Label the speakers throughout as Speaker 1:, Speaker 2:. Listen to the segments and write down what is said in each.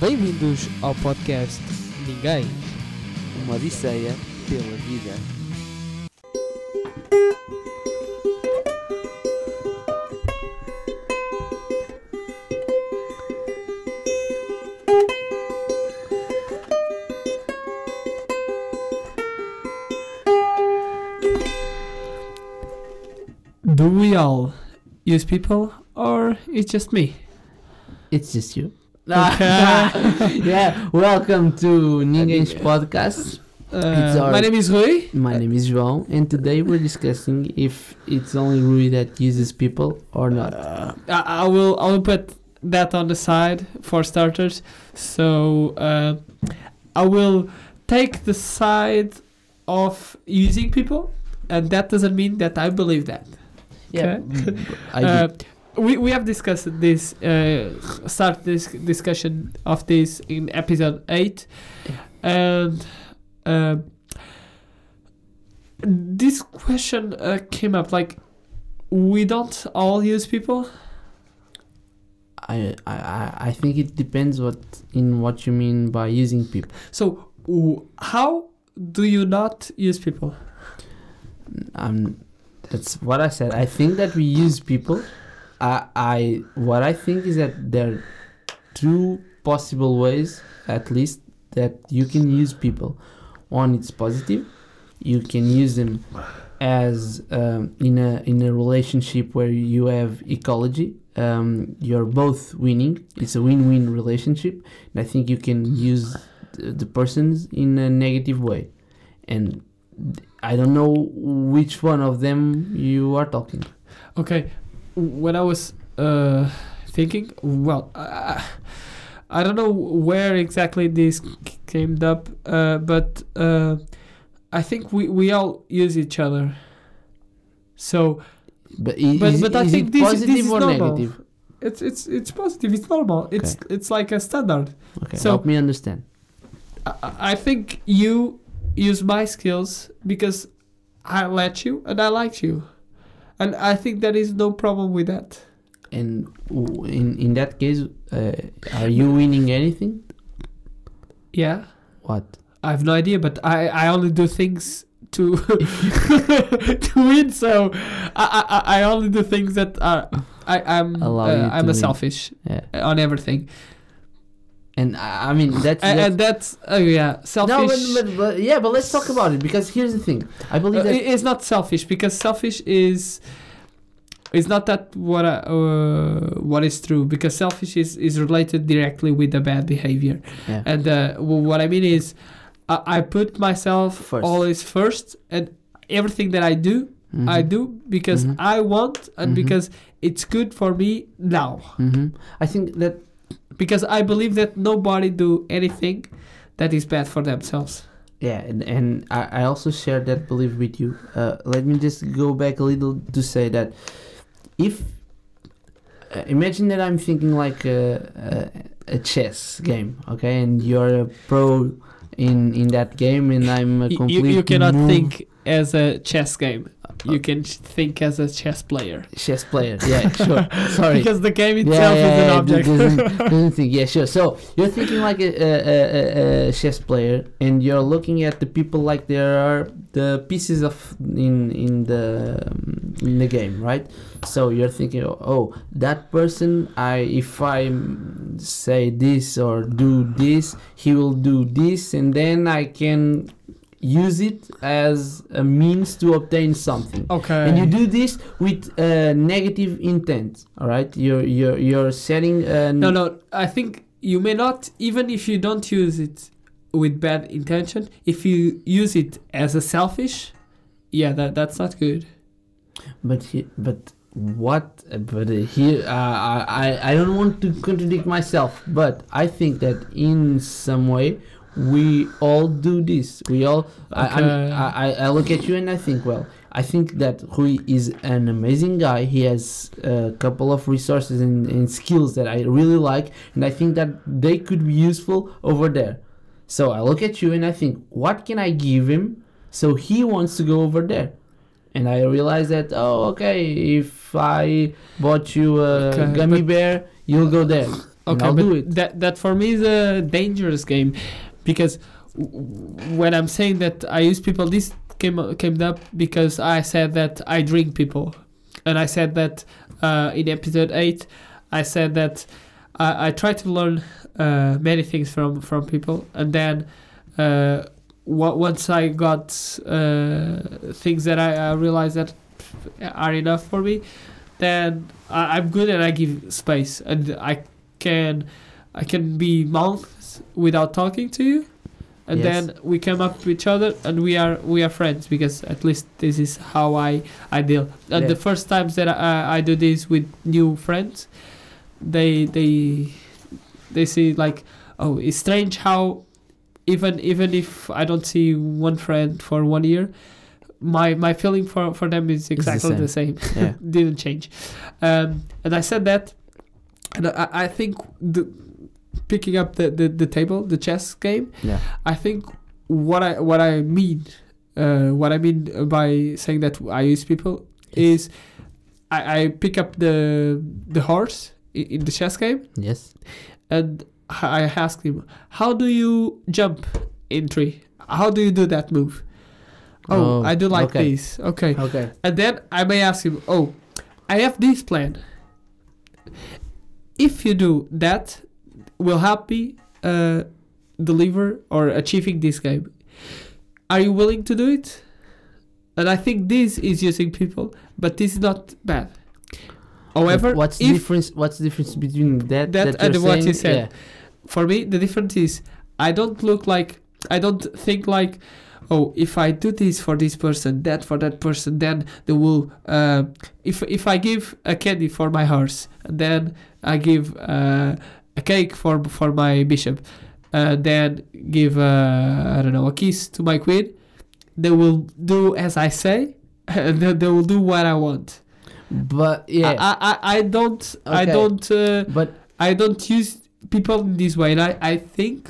Speaker 1: Bem-vindos ao podcast Ninguém.
Speaker 2: Uma odisseia pela vida.
Speaker 1: Do we all use people or it's just me?
Speaker 2: It's just you. Yeah, welcome to Ninguém's podcast.
Speaker 1: Uh,
Speaker 2: our-
Speaker 1: my name is Rui.
Speaker 2: My name is João, and today we're discussing if it's only Rui that uses people or not.
Speaker 1: Uh, I, I will I will put that on the side for starters. So uh, I will take the side of using people, and that doesn't mean that I believe that.
Speaker 2: Yeah,
Speaker 1: Okay.
Speaker 2: I
Speaker 1: Uh,
Speaker 2: do.
Speaker 1: We, we have discussed this uh, start this discussion of this in episode 8 and uh, this question uh, came up like we don't all use people
Speaker 2: I, I, I- I think it depends what in what you mean by using people.
Speaker 1: so w- how do you not use people
Speaker 2: Um, that's what I said. I think that we use people. I, I what I think is that there are two possible ways, at least, that you can use people. One, it's positive. You can use them as um, in a in a relationship where you have ecology. Um, you're both winning. It's a win-win relationship, and I think you can use the, the persons in a negative way, and I don't know which one of them you are talking.
Speaker 1: Okay, when I was uh, thinking, well, I, I don't know where exactly this came up, uh, but uh, I think we, we all use each other. So
Speaker 2: But, i-
Speaker 1: But-
Speaker 2: is,
Speaker 1: but I
Speaker 2: is
Speaker 1: think this- this is
Speaker 2: or
Speaker 1: normal.
Speaker 2: negative?
Speaker 1: it's it's it's positive. It's normal. It's it's like a standard.
Speaker 2: Okay,
Speaker 1: So-
Speaker 2: help me understand.
Speaker 1: I, I I think you use my skills because I let you and I liked you, and I think there is no problem with that.
Speaker 2: And in in that case, uh, are you winning anything?
Speaker 1: Yeah.
Speaker 2: What?
Speaker 1: I have no idea, but I, I only do things to to win. So I, I I only do things that are I I'm uh, I'm a
Speaker 2: win.
Speaker 1: selfish
Speaker 2: Yeah.
Speaker 1: on everything,
Speaker 2: And I I mean that's,
Speaker 1: and,
Speaker 2: that's
Speaker 1: and that's oh yeah
Speaker 2: no,
Speaker 1: selfish.
Speaker 2: but, but, but yeah, but let's talk about it because here's the thing. I believe
Speaker 1: Uh,
Speaker 2: that
Speaker 1: it- it's not selfish because selfish is is not that what I, uh, what is true because selfish is, is related directly with the bad behavior
Speaker 2: yeah.
Speaker 1: and uh, w- what I mean is I, I put myself
Speaker 2: First.
Speaker 1: always first and everything that I do I
Speaker 2: Mhm.
Speaker 1: do because
Speaker 2: Mhm.
Speaker 1: I want and
Speaker 2: Mhm.
Speaker 1: because it's good for me now.
Speaker 2: Mhm. I think that
Speaker 1: Because I believe that nobody do anything that is bad for themselves.
Speaker 2: Yeah, and, and I, I also share that belief with you. Uh, let me just go back a little to say that if uh, imagine that I'm thinking like a, a, a chess game, okay, and you're a pro in in that game, and I'm a complete
Speaker 1: You, you cannot
Speaker 2: noob
Speaker 1: think as a chess game. You can think as a chess player.
Speaker 2: chess player. Yeah, sure. Sorry.
Speaker 1: Because the game itself
Speaker 2: yeah,
Speaker 1: is an object.
Speaker 2: Doesn't, doesn't think. Yeah, sure. So you're thinking like a, a, a, a chess player, and you're looking at the people like there are the pieces of in in the um, in the game, right? So you're thinking, oh, that person, I if I say this or do this, he will do this, and then I can use it as a means to obtain something
Speaker 1: okay.
Speaker 2: and you do this with uh, negative intent all right you're you're you're setting uh,
Speaker 1: No, no. I think you may not, even if you don't use it with bad intention, if you use it as a selfish, yeah, that that's not good.
Speaker 2: but he, but what but here uh, I i don't want to contradict myself but i think that in some way we all do this we all I,
Speaker 1: Okay.
Speaker 2: I I i look at you and i think well I think that Rui is an amazing guy. He has a couple of resources and, and skills that I really like, and I think that they could be useful over there. So I look at you and I think, what can I give him so he wants to go over there? And I realize that, oh, okay, if I bought you a
Speaker 1: Okay,
Speaker 2: gummy bear, you'll go there.
Speaker 1: Okay,
Speaker 2: I'll
Speaker 1: but
Speaker 2: do it.
Speaker 1: that that for me is a dangerous game because when I'm saying that I use people, this came came up because I said that I drink people, and I said that uh, in episode eight, I said that I, I try to learn uh, many things from from people, and then. Uh, once I got uh, things that I, I realized that are enough for me, then I, I'm good and I give space and I can I can be months without talking to you, and
Speaker 2: Yes.
Speaker 1: then we come up to each other and we are we are friends because at least this is how I I deal. And
Speaker 2: Yeah.
Speaker 1: the first times that I, I do this with new friends, they they they see like oh it's strange how even even if I don't see one friend for one year. My my feeling for, for them is
Speaker 2: the
Speaker 1: exactly the same.
Speaker 2: Yeah.
Speaker 1: Didn't change, um, and I said that, and I, I think the picking up the, the, the table, the chess game.
Speaker 2: Yeah.
Speaker 1: I think what I what I mean, uh, what I mean by saying that I use people is, I, I pick up the the horse in, the chess game
Speaker 2: Yes.
Speaker 1: and I ask him, how do you jump in three? How do you do that move? Oh,
Speaker 2: Oh,
Speaker 1: I do like
Speaker 2: okay.
Speaker 1: this. Okay.
Speaker 2: Okay.
Speaker 1: And then I may ask him, oh, I have this plan. If you do that, will help me uh, deliver or achieving this game. Are you willing to do it? And I think this is using people, but this is not bad. However,
Speaker 2: what's the difference? What's the difference between that,
Speaker 1: That
Speaker 2: that
Speaker 1: and
Speaker 2: you're
Speaker 1: what you
Speaker 2: saying-
Speaker 1: said. for me the difference is I don't look like I don't think like oh if I do this for this person that for that person then they will uh, if if I give a candy for my horse then I give uh, a cake for for my bishop uh, then give uh, I don't know a kiss to my queen they will do as I say and then they will do what I want
Speaker 2: But yeah.
Speaker 1: I, I, I don't I don't uh,
Speaker 2: but
Speaker 1: I don't use people in this way, and I, I think,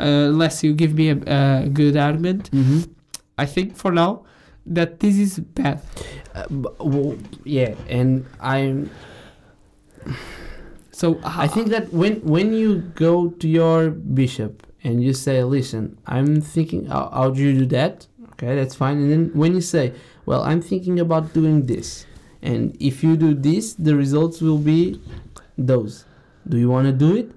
Speaker 1: uh, unless you give me a, a good argument,
Speaker 2: mhm.
Speaker 1: I think for now that this is bad.
Speaker 2: Uh, b- w- yeah, and I'm.
Speaker 1: So
Speaker 2: I think that when when you go to your bishop and you say, "Listen, I'm thinking," how, how do you do that? Okay, that's fine. And then when you say, "Well, I'm thinking about doing this," and if you do this, the results will be those. Do you want to do it?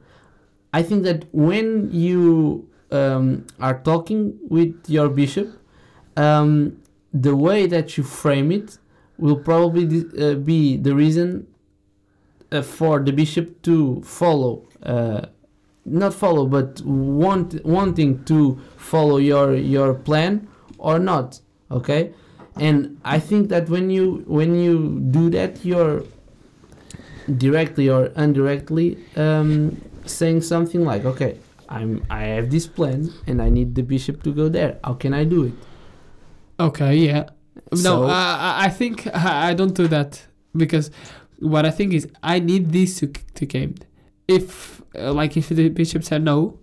Speaker 2: I think that when you um, are talking with your bishop, um, the way that you frame it will probably uh, be the reason uh, for the bishop to follow, uh, not follow, but want wanting to follow your your plan or not. Okay, and I think that when you when you do that, you're directly or indirectly um, saying something like, "Okay, I'm I have this plan and I need the bishop to go there. How can I do it?"
Speaker 1: okay, yeah. No,
Speaker 2: So-
Speaker 1: I, I- I think I don't do that because what I think is I need this to to game. If uh, like if the bishop said no,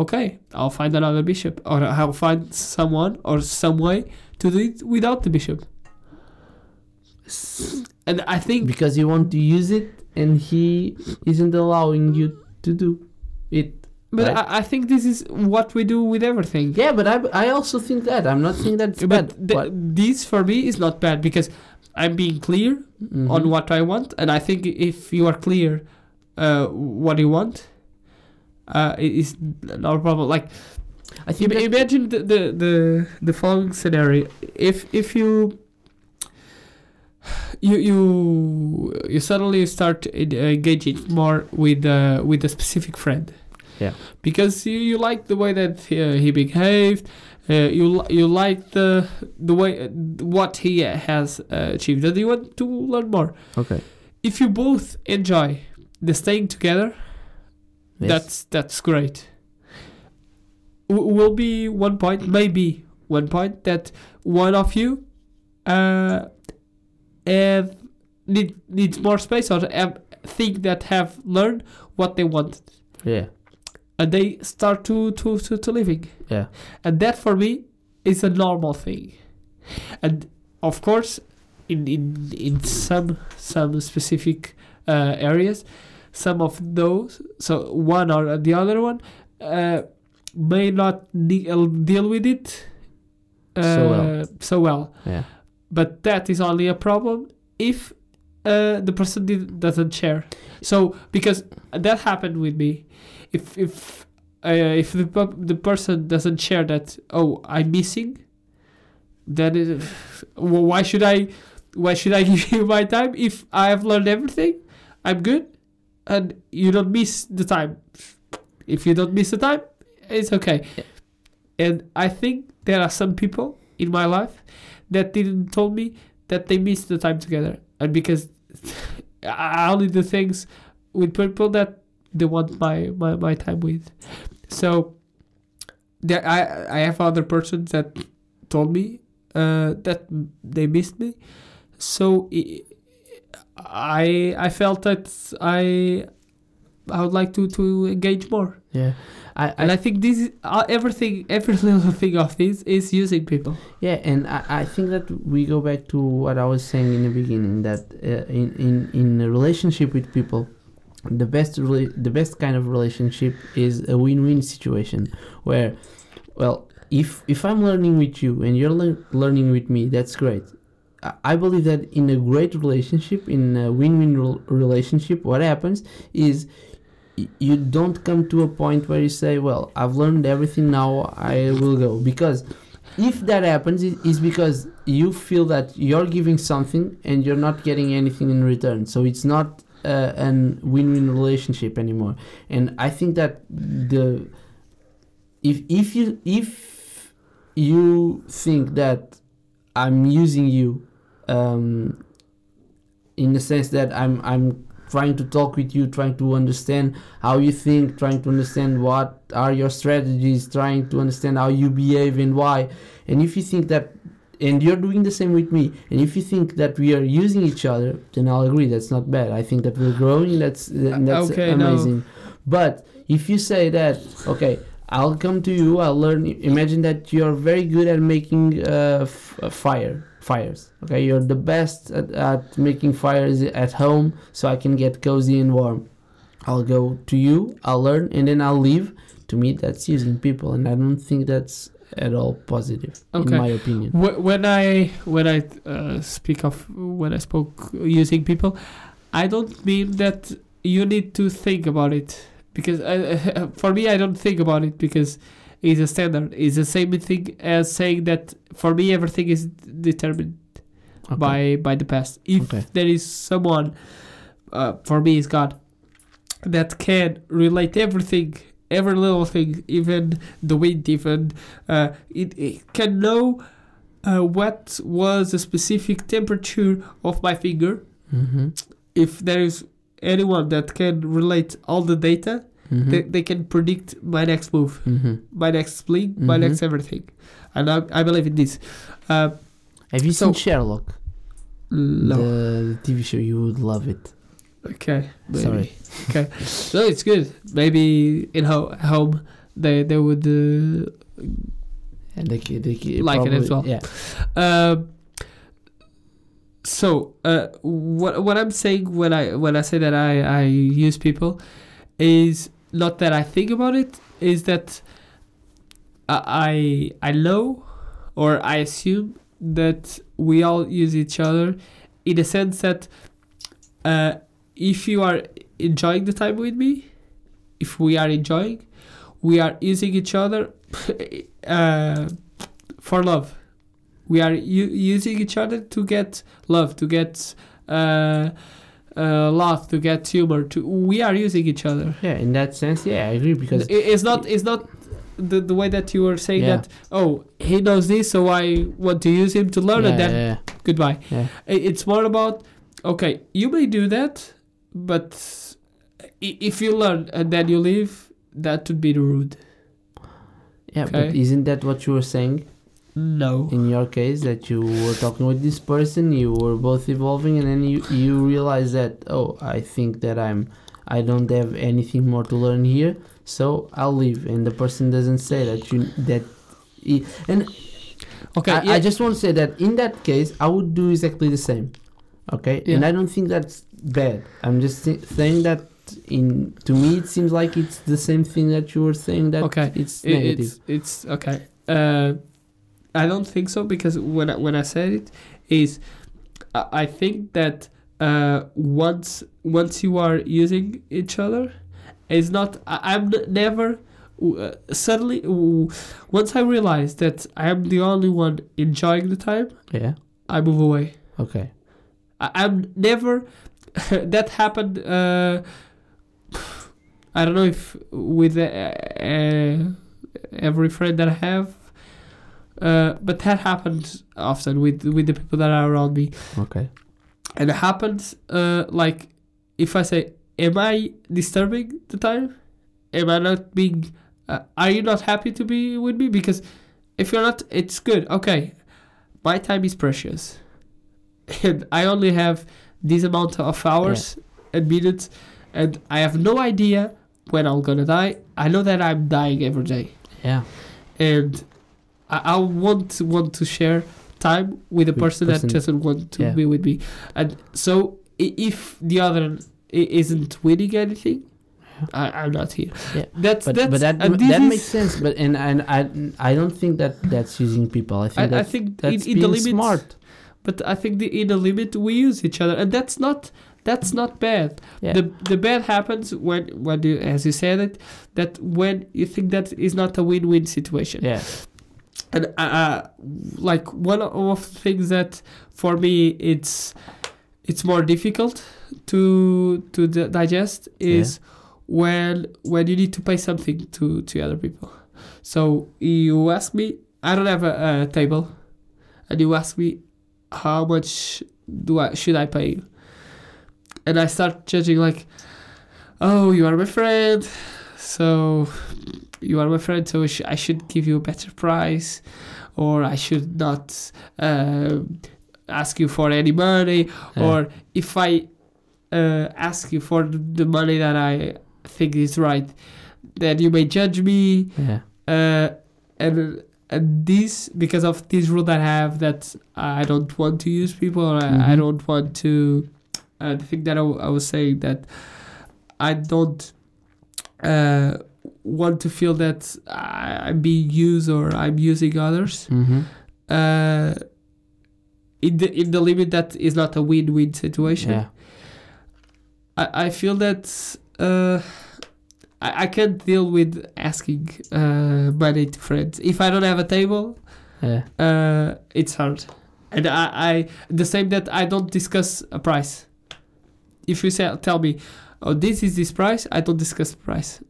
Speaker 1: okay, I'll find another bishop or I'll find someone or some way to do it without the bishop. And I think
Speaker 2: because you want to use it and he isn't allowing you to do it.
Speaker 1: But
Speaker 2: Right.
Speaker 1: I, I think this is what we do with everything.
Speaker 2: Yeah, but I, I also think that I'm not saying that's
Speaker 1: but
Speaker 2: bad.
Speaker 1: th-
Speaker 2: but-
Speaker 1: this for me is not bad because I'm being clear
Speaker 2: Mhm.
Speaker 1: on what I want, and I think if you are clear uh, what you want, uh, it is not a problem. Like
Speaker 2: I think
Speaker 1: im- imagine the, the the the following scenario: if if you you you you suddenly start en- engaging more with uh, with a specific friend.
Speaker 2: Yeah.
Speaker 1: Because you, you like the way that uh, he behaved, uh, you you like the the way uh, what he has uh, achieved, and you want to learn more.
Speaker 2: okay.
Speaker 1: If you both enjoy the staying together,
Speaker 2: Yes.
Speaker 1: that's that's great. W- will be one point, maybe one point that one of you uh, have need needs more space or have, think that have learned what they wanted,
Speaker 2: yeah.
Speaker 1: And they start to to to, to living,
Speaker 2: Yeah.
Speaker 1: and that for me is a normal thing, and of course, in in in some some specific uh, areas, some of those, so one or the other one, uh, may not uh, deal with it uh,
Speaker 2: So well.
Speaker 1: so well.
Speaker 2: Yeah.
Speaker 1: But that is only a problem if uh, the person did, doesn't share. So because that happened with me, if if uh, if the the person doesn't share that, oh, I'm missing, then it, well, why should I why should I give you my time if I have learned everything? I'm good, and you don't miss the time. If you don't miss the time, it's okay.
Speaker 2: Yeah.
Speaker 1: And I think there are some people in my life that didn't told me that they missed the time together, and because I only do things with people that they want my, my, my time with. So there I I have other persons that told me uh, that they missed me. So i- I I felt that I I would like to to engage more.
Speaker 2: Yeah. I,
Speaker 1: And
Speaker 2: I
Speaker 1: I think this is uh, everything every little thing of this is using people.
Speaker 2: Yeah, and I, I think that we go back to what I was saying in the beginning that uh, in, in in a relationship with people, the best rela- the best kind of relationship is a win-win situation where, well, if if I'm learning with you and you're lear- learning with me, that's great. I- believe that in a great relationship, in a win-win rel- relationship, what happens is you don't come to a point where you say, "Well, I've learned everything now. I will go," because if that happens it is because you feel that you're giving something and you're not getting anything in return so it's not uh, an win-win relationship anymore. And i think that the if if you if you think that i'm using you um in the sense that i'm i'm trying to talk with you trying to understand how you think trying to understand what are your strategies trying to understand how you behave and why. And if you think that and you're doing the same with me. And if you think that we are using each other then i'll agree that's not bad. I think that we're growing that's and that's
Speaker 1: okay, no.
Speaker 2: amazing. But if you say that okay i'll come to you i'll learn imagine that you're very good at making uh, f- uh, fire fires okay? You're the best at, at making fires at home so i can get cozy and warm. I'll go to you i'll learn and then i'll leave to me that's using people. And i don't think that's at all positive
Speaker 1: Okay.
Speaker 2: in my opinion
Speaker 1: Wh- when I when I uh, speak of when I spoke using people, I don't mean that you need to think about it because uh, for me I don't think about it because it's a standard. It's the same thing as saying that for me everything is determined
Speaker 2: Okay.
Speaker 1: by by the past. If
Speaker 2: Okay.
Speaker 1: there is someone, uh, for me is God, that can relate everything, every little thing, even the wind, even uh, it, it can know uh, what was the specific temperature of my finger.
Speaker 2: mm-hmm.
Speaker 1: If there is anyone that can relate all the data,
Speaker 2: Mm-hmm.
Speaker 1: they, they can predict my next move,
Speaker 2: mm-hmm.
Speaker 1: my next spleen, my
Speaker 2: Mhm.
Speaker 1: next everything, and I, I believe in this. Uh,
Speaker 2: have you
Speaker 1: So-
Speaker 2: seen sherlock
Speaker 1: no.
Speaker 2: the tv show you would love it
Speaker 1: Okay. maybe.
Speaker 2: sorry
Speaker 1: Okay. So it's good. Maybe in ho- home they they would uh,
Speaker 2: and they, they ca-
Speaker 1: Like it as well.
Speaker 2: yeah
Speaker 1: Um, so uh, what what I'm saying when I when I say that I I use people is not that I think about it is that I I I know or I assume that we all use each other in the sense that uh, if you are enjoying the time with me, if we are enjoying, we are using each other uh, for love. We are u- using each other to get love, to get uh, uh, laugh, to get humor. To we are using each other.
Speaker 2: yeah in that sense yeah i agree because
Speaker 1: it's not. It's not the the way that you were saying
Speaker 2: Yeah.
Speaker 1: that. Oh, he knows this, so I want to use him to learn,
Speaker 2: yeah,
Speaker 1: and then
Speaker 2: yeah,
Speaker 1: goodbye.
Speaker 2: yeah.
Speaker 1: It's more about okay, you may do that, but if you learn and then you leave, that would be rude.
Speaker 2: Yeah,
Speaker 1: Okay.
Speaker 2: but isn't that what you were saying
Speaker 1: No.
Speaker 2: in your case that you were talking with this person, you were both evolving, and then you you realize that oh, I think that I'm I don't have anything more to learn here, so I'll leave, and the person doesn't say that you that. He, and
Speaker 1: Okay.
Speaker 2: I,
Speaker 1: yeah.
Speaker 2: I just want to say that in that case, I would do exactly the same. Okay, and I don't think that's bad. I'm just thi- saying that in to me it seems like it's the same thing that you were saying that
Speaker 1: Okay.
Speaker 2: it's
Speaker 1: It-
Speaker 2: negative.
Speaker 1: it's it's okay. Uh, I don't think so because when I, when I said it is, I I think that uh, once once you are using each other, it's not. I, I'm n- never. Uh, suddenly, once I realize that I am the only one enjoying the time,
Speaker 2: yeah.
Speaker 1: I move away.
Speaker 2: Okay.
Speaker 1: I, I'm never. that happened. Uh, I don't know if with uh, uh, every friend that I have, uh, but that happens often with with the people that are around me,
Speaker 2: Okay.
Speaker 1: and it happens uh, like if I say, "Am I disturbing the time? Am I not being? Uh, are you not happy to be with me? Because if you're not, it's good. Okay, my time is precious, and I only have this amount of hours and minutes, and I have no idea when I'm gonna die. I know that I'm dying every day,
Speaker 2: Yeah.
Speaker 1: and I, I won't want to share time with a person,
Speaker 2: person-
Speaker 1: that doesn't want to
Speaker 2: yeah.
Speaker 1: be with me. And so, if the other isn't winning anything, I, I'm not here.
Speaker 2: Yeah.
Speaker 1: That's
Speaker 2: But
Speaker 1: that's
Speaker 2: but that
Speaker 1: this
Speaker 2: makes sense. But and, and I I don't think that that's using people. I think
Speaker 1: I, I think
Speaker 2: that's
Speaker 1: in, in the
Speaker 2: being smart.
Speaker 1: But I think the, in the limit we use each other, and that's not that's not bad.
Speaker 2: Yeah.
Speaker 1: The the bad happens when when you, as you said it, that when you think that is not a win-win situation.
Speaker 2: yeah.
Speaker 1: And uh, uh, like one of the things that for me it's it's more difficult to to di- digest is when when you need to pay something to to other people. So you ask me, I don't have a, a table, and you ask me how much do I should I pay you, and I start judging like, oh, you are my friend, so you are my friend, so I should give you a better price, or I should not um ask you for any money,
Speaker 2: Yeah.
Speaker 1: or if I uh, ask you for the money that I think is right, then you may judge me.
Speaker 2: yeah.
Speaker 1: Uh, and this because of this rule that I have that I don't want to use people. Or I, I don't want to. Uh, the thing that I was saying that I don't uh, want to feel that I, I'm being used or I'm using others
Speaker 2: Mm-hmm.
Speaker 1: uh, in the in the limit that is not a win-win situation.
Speaker 2: Yeah.
Speaker 1: I, I feel that uh, I, I can't deal with asking uh, money to friends. If I don't have a table,
Speaker 2: Yeah.
Speaker 1: uh, it's hard. And I, I the same that I don't discuss a price. If you say tell me, oh this is this price, I don't discuss the price.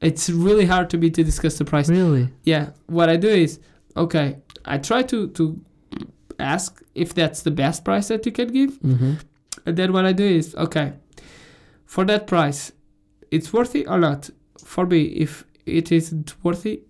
Speaker 1: It's really hard to me to discuss the price.
Speaker 2: Really?
Speaker 1: Yeah, what I do is okay. I try to to ask if that's the best price that you can give,
Speaker 2: Mm-hmm.
Speaker 1: and then what I do is okay. For that price, it's worthy or not? For me, if it isn't worthy,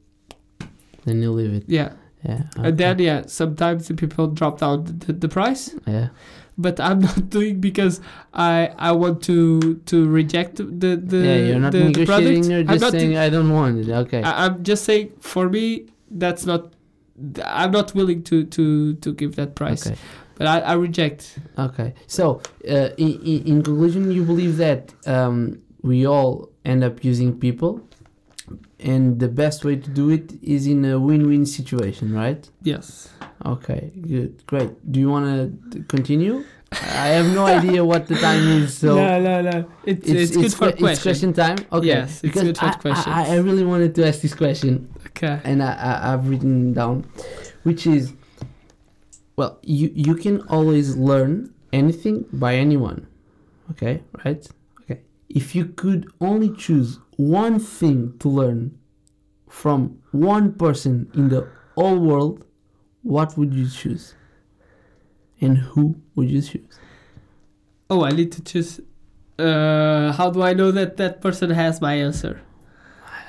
Speaker 2: Then you leave it.
Speaker 1: yeah.
Speaker 2: Yeah.
Speaker 1: And then yeah, sometimes the people drop down the, the price,
Speaker 2: Yeah.
Speaker 1: but I'm not doing because I I want to to reject the the
Speaker 2: yeah. You're not
Speaker 1: the, the
Speaker 2: negotiating.
Speaker 1: product.
Speaker 2: You're
Speaker 1: I'm
Speaker 2: just
Speaker 1: not
Speaker 2: saying I don't want it. Okay.
Speaker 1: I, I'm just saying for me that's not I'm not willing to to to give that price.
Speaker 2: Okay.
Speaker 1: But I, I reject.
Speaker 2: Okay. So, uh, in, in, in conclusion, you believe that um, we all end up using people, and the best way to do it is in a win-win situation, right?
Speaker 1: Yes.
Speaker 2: Okay. Good. Great. Do you want to continue? I have no idea what the time is, so.
Speaker 1: no, no, no. It's it's, good for
Speaker 2: it's
Speaker 1: question.
Speaker 2: question time. Okay.
Speaker 1: Yes, it's
Speaker 2: because
Speaker 1: good for
Speaker 2: I, I. I really wanted to ask this question
Speaker 1: Okay.
Speaker 2: and I, I, I've written down, which is, well, you you can always learn anything by anyone, okay, right? If you could only choose one thing to learn from one person in the whole world, what would you choose? And who would you choose?
Speaker 1: Oh, I need to choose. Uh, how do I know that that person has my answer?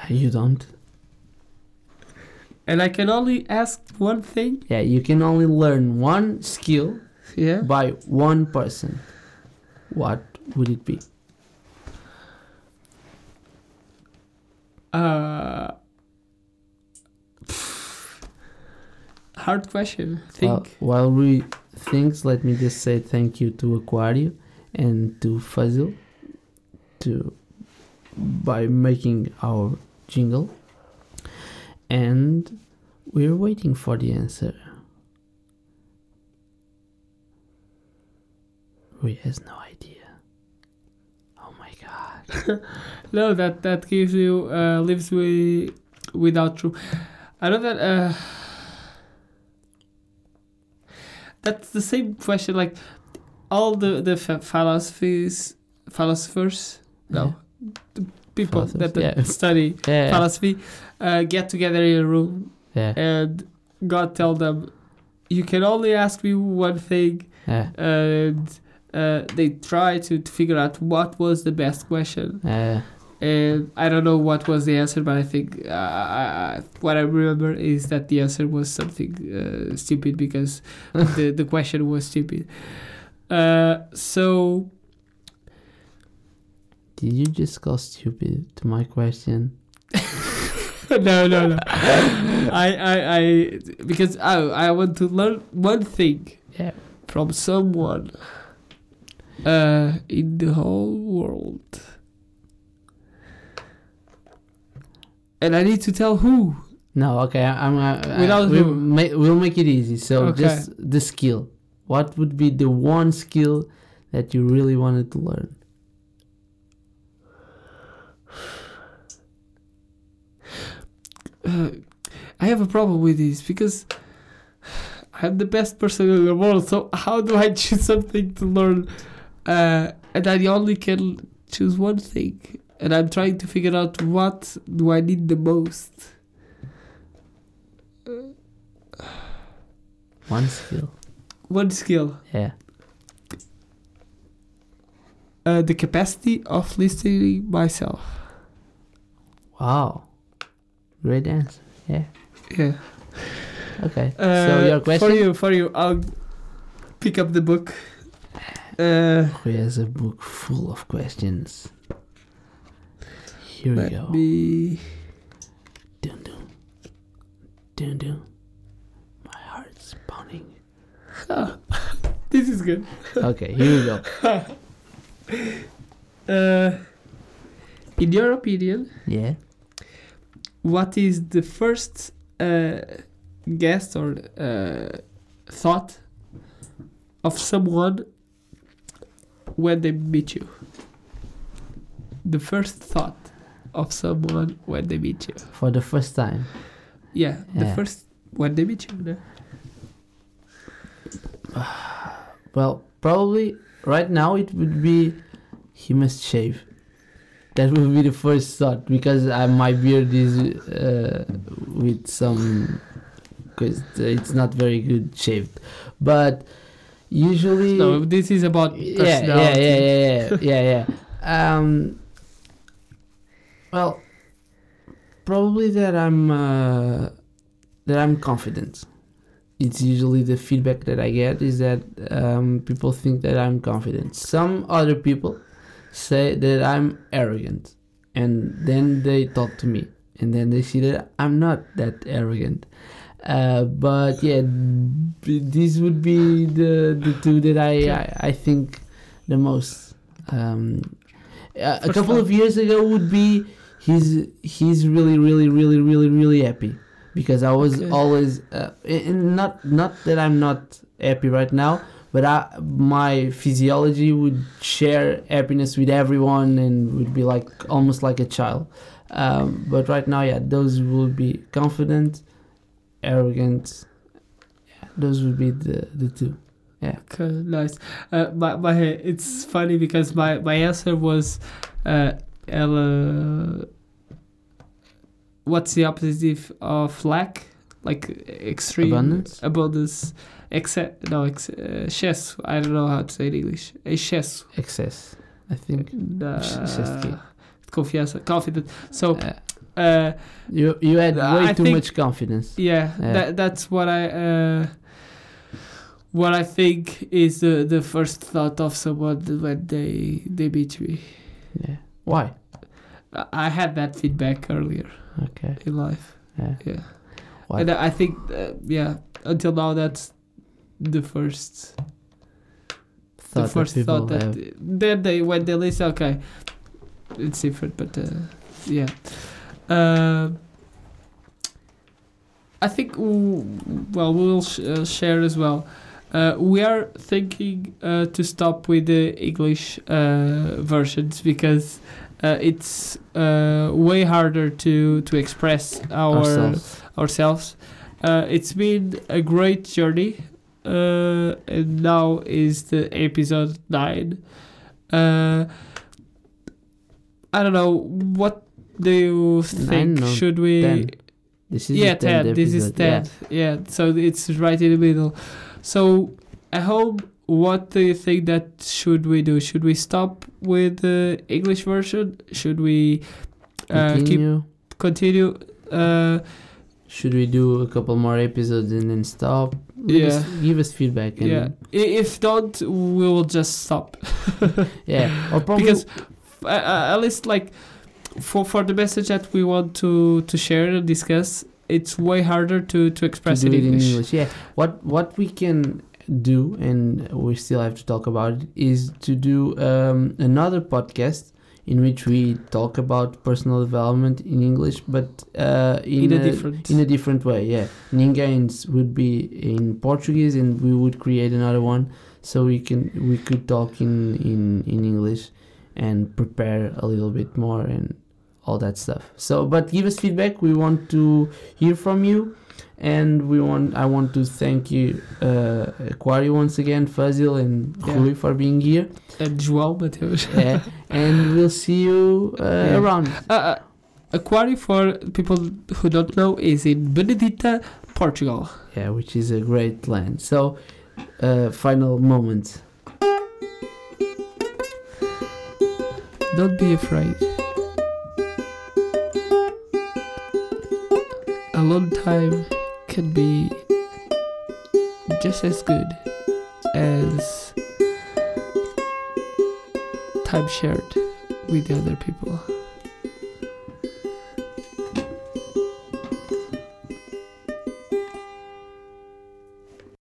Speaker 2: You don't.
Speaker 1: And I can only ask one thing.
Speaker 2: Yeah, you can only learn one skill
Speaker 1: Yeah.
Speaker 2: by one person. What would it be?
Speaker 1: Uh. Hard question. Think.
Speaker 2: While we think, let me just say thank you to Aquario and to Fazil to by making our jingle, and we're waiting for the answer. We has no idea.
Speaker 1: No, that that gives you uh, leaves me without truth. I know that. Uh, that's the same question. Like all the the philosophies, philosophers, no, the people that,
Speaker 2: yeah.
Speaker 1: study
Speaker 2: Yeah.
Speaker 1: philosophy uh, get together in a room
Speaker 2: Yeah.
Speaker 1: and God tell them, you can only ask me one thing,
Speaker 2: Yeah.
Speaker 1: and uh, they try to, to figure out what was the best question
Speaker 2: Yeah.
Speaker 1: and I don't know what was the answer, but I think uh, I, I, what I remember is that the answer was something uh, stupid because the the question was stupid. Uh, so
Speaker 2: Did you just call stupid to my question?
Speaker 1: no, no, no. I, I, I, because I, I want to learn one thing
Speaker 2: Yeah.
Speaker 1: from someone uh, in the whole world. And I need to tell who.
Speaker 2: No, okay. I'm. I,
Speaker 1: Without
Speaker 2: I, we'll,
Speaker 1: who?
Speaker 2: we'll make it easy. So
Speaker 1: Okay.
Speaker 2: just the skill. What would be the one skill that you really wanted to learn?
Speaker 1: uh, I have a problem with this because I'm the best person in the world. So how do I choose something to learn? Uh, and I only can choose one thing, and I'm trying to figure out what do I need the most.
Speaker 2: One skill.
Speaker 1: One skill,
Speaker 2: Yeah.
Speaker 1: uh, the capacity of listening myself.
Speaker 2: Wow. Great answer. Yeah.
Speaker 1: Yeah.
Speaker 2: Okay.
Speaker 1: Uh,
Speaker 2: so your question.
Speaker 1: for you, for you, I'll pick up the book. Uh,
Speaker 2: Who has a book full of questions? Here we
Speaker 1: let
Speaker 2: go.
Speaker 1: me.
Speaker 2: Dun dun. Dun dun. My heart's pounding.
Speaker 1: Ah, this is good.
Speaker 2: Okay, here we go.
Speaker 1: Uh, in your opinion,
Speaker 2: Yeah.
Speaker 1: what is the first uh, guess or uh, thought of someone when they meet you? The first thought of someone when they meet you.
Speaker 2: For the first time.
Speaker 1: Yeah, the
Speaker 2: Yeah.
Speaker 1: first when they meet you. no?
Speaker 2: Well, probably right now it would be he must shave. That would be the first thought because I, my beard is uh, with some because it's not very good shaved. But usually
Speaker 1: No, this is about
Speaker 2: yeah, yeah, yeah, yeah, yeah, yeah, yeah. Um, well, probably that I'm uh, that I'm confident. It's usually the feedback that I get is that um, people think that I'm confident. Some other people say that I'm arrogant, and then they talk to me, and then they see that I'm not that arrogant. Uh, but yeah, b- these would be the the two that I I, I think the most. Um, a, a couple of years ago would be he's he's really really really really really happy because I was
Speaker 1: Okay.
Speaker 2: always uh, and not not that I'm not happy right now, but I, my physiology would share happiness with everyone and would be like almost like a child. Um, but right now, yeah, those would be confident, arrogant. Yeah, those would be the the two. Yeah.
Speaker 1: Okay, nice. Uh, my, my it's funny because my, my answer was uh, ela, what's the opposite of lack? Like extreme
Speaker 2: Abundance?
Speaker 1: abundance, except no ex, uh, excesso. I don't know how to say it in English. Excesso.
Speaker 2: Excess, I think.
Speaker 1: Da,
Speaker 2: Excesso de quê?
Speaker 1: confiança, confident. So,
Speaker 2: Uh,
Speaker 1: uh,
Speaker 2: you you had way
Speaker 1: I
Speaker 2: too
Speaker 1: think-
Speaker 2: much confidence.
Speaker 1: yeah,
Speaker 2: Yeah.
Speaker 1: That, that's what I uh, what I think is the, the first thought of someone when they they meet me.
Speaker 2: Yeah. Why?
Speaker 1: I- had that feedback earlier
Speaker 2: Okay.
Speaker 1: in life.
Speaker 2: Yeah.
Speaker 1: Yeah,
Speaker 2: Why?
Speaker 1: and I think uh, yeah until now that's the first
Speaker 2: Thought
Speaker 1: the first
Speaker 2: that
Speaker 1: thought that
Speaker 2: have.
Speaker 1: then they when they listen okay it's different, but uh, yeah. Uh, I think well we'll sh- uh, share as well. Uh, we are thinking uh, to stop with the English uh, versions because uh, it's uh, way harder to to express our
Speaker 2: Ourselves.
Speaker 1: ourselves. Uh, it's been a great journey, uh, and now is the episode nine. Uh, I don't know what do you think? Should we?
Speaker 2: 10. This is
Speaker 1: yeah,
Speaker 2: the 10th
Speaker 1: ten. This is
Speaker 2: episode, yeah.
Speaker 1: Yeah. so it's right in the middle. So I hope. What do you think that should we do? Should we stop with the English version? Should we uh, keep
Speaker 2: Continue.
Speaker 1: continue? Uh,
Speaker 2: Should we do a couple more episodes and then stop?
Speaker 1: Yeah.
Speaker 2: us, give us feedback. And
Speaker 1: yeah. If not, we will just stop.
Speaker 2: yeah. Or probably
Speaker 1: because uh, uh, at least like for for the message that we want to to share and discuss, it's way harder to to
Speaker 2: to
Speaker 1: express in
Speaker 2: it
Speaker 1: English.
Speaker 2: in English. Yeah. What what we can do, and we still have to talk about it, is to do um, another podcast in which we talk about personal development in English, but uh, in,
Speaker 1: In a different-
Speaker 2: in a different way. Yeah. Ninguém's would be in Portuguese, and we would create another one so we can we could talk in in in English and prepare a little bit more and all that stuff. So, but give us feedback. We want to hear from you, and we want. I want to thank you, uh, Aquario, once again, Fazil and
Speaker 1: Yeah.
Speaker 2: Rui for being here.
Speaker 1: And João Mateus.
Speaker 2: Yeah, and we'll see you uh,
Speaker 1: Yeah.
Speaker 2: around.
Speaker 1: Uh, uh, Aquari, for people who don't know, is in Benedita, Portugal.
Speaker 2: Yeah, which is a great land. So, uh, final moment.
Speaker 1: Don't be afraid. A long time can be just as good as time shared with the other people.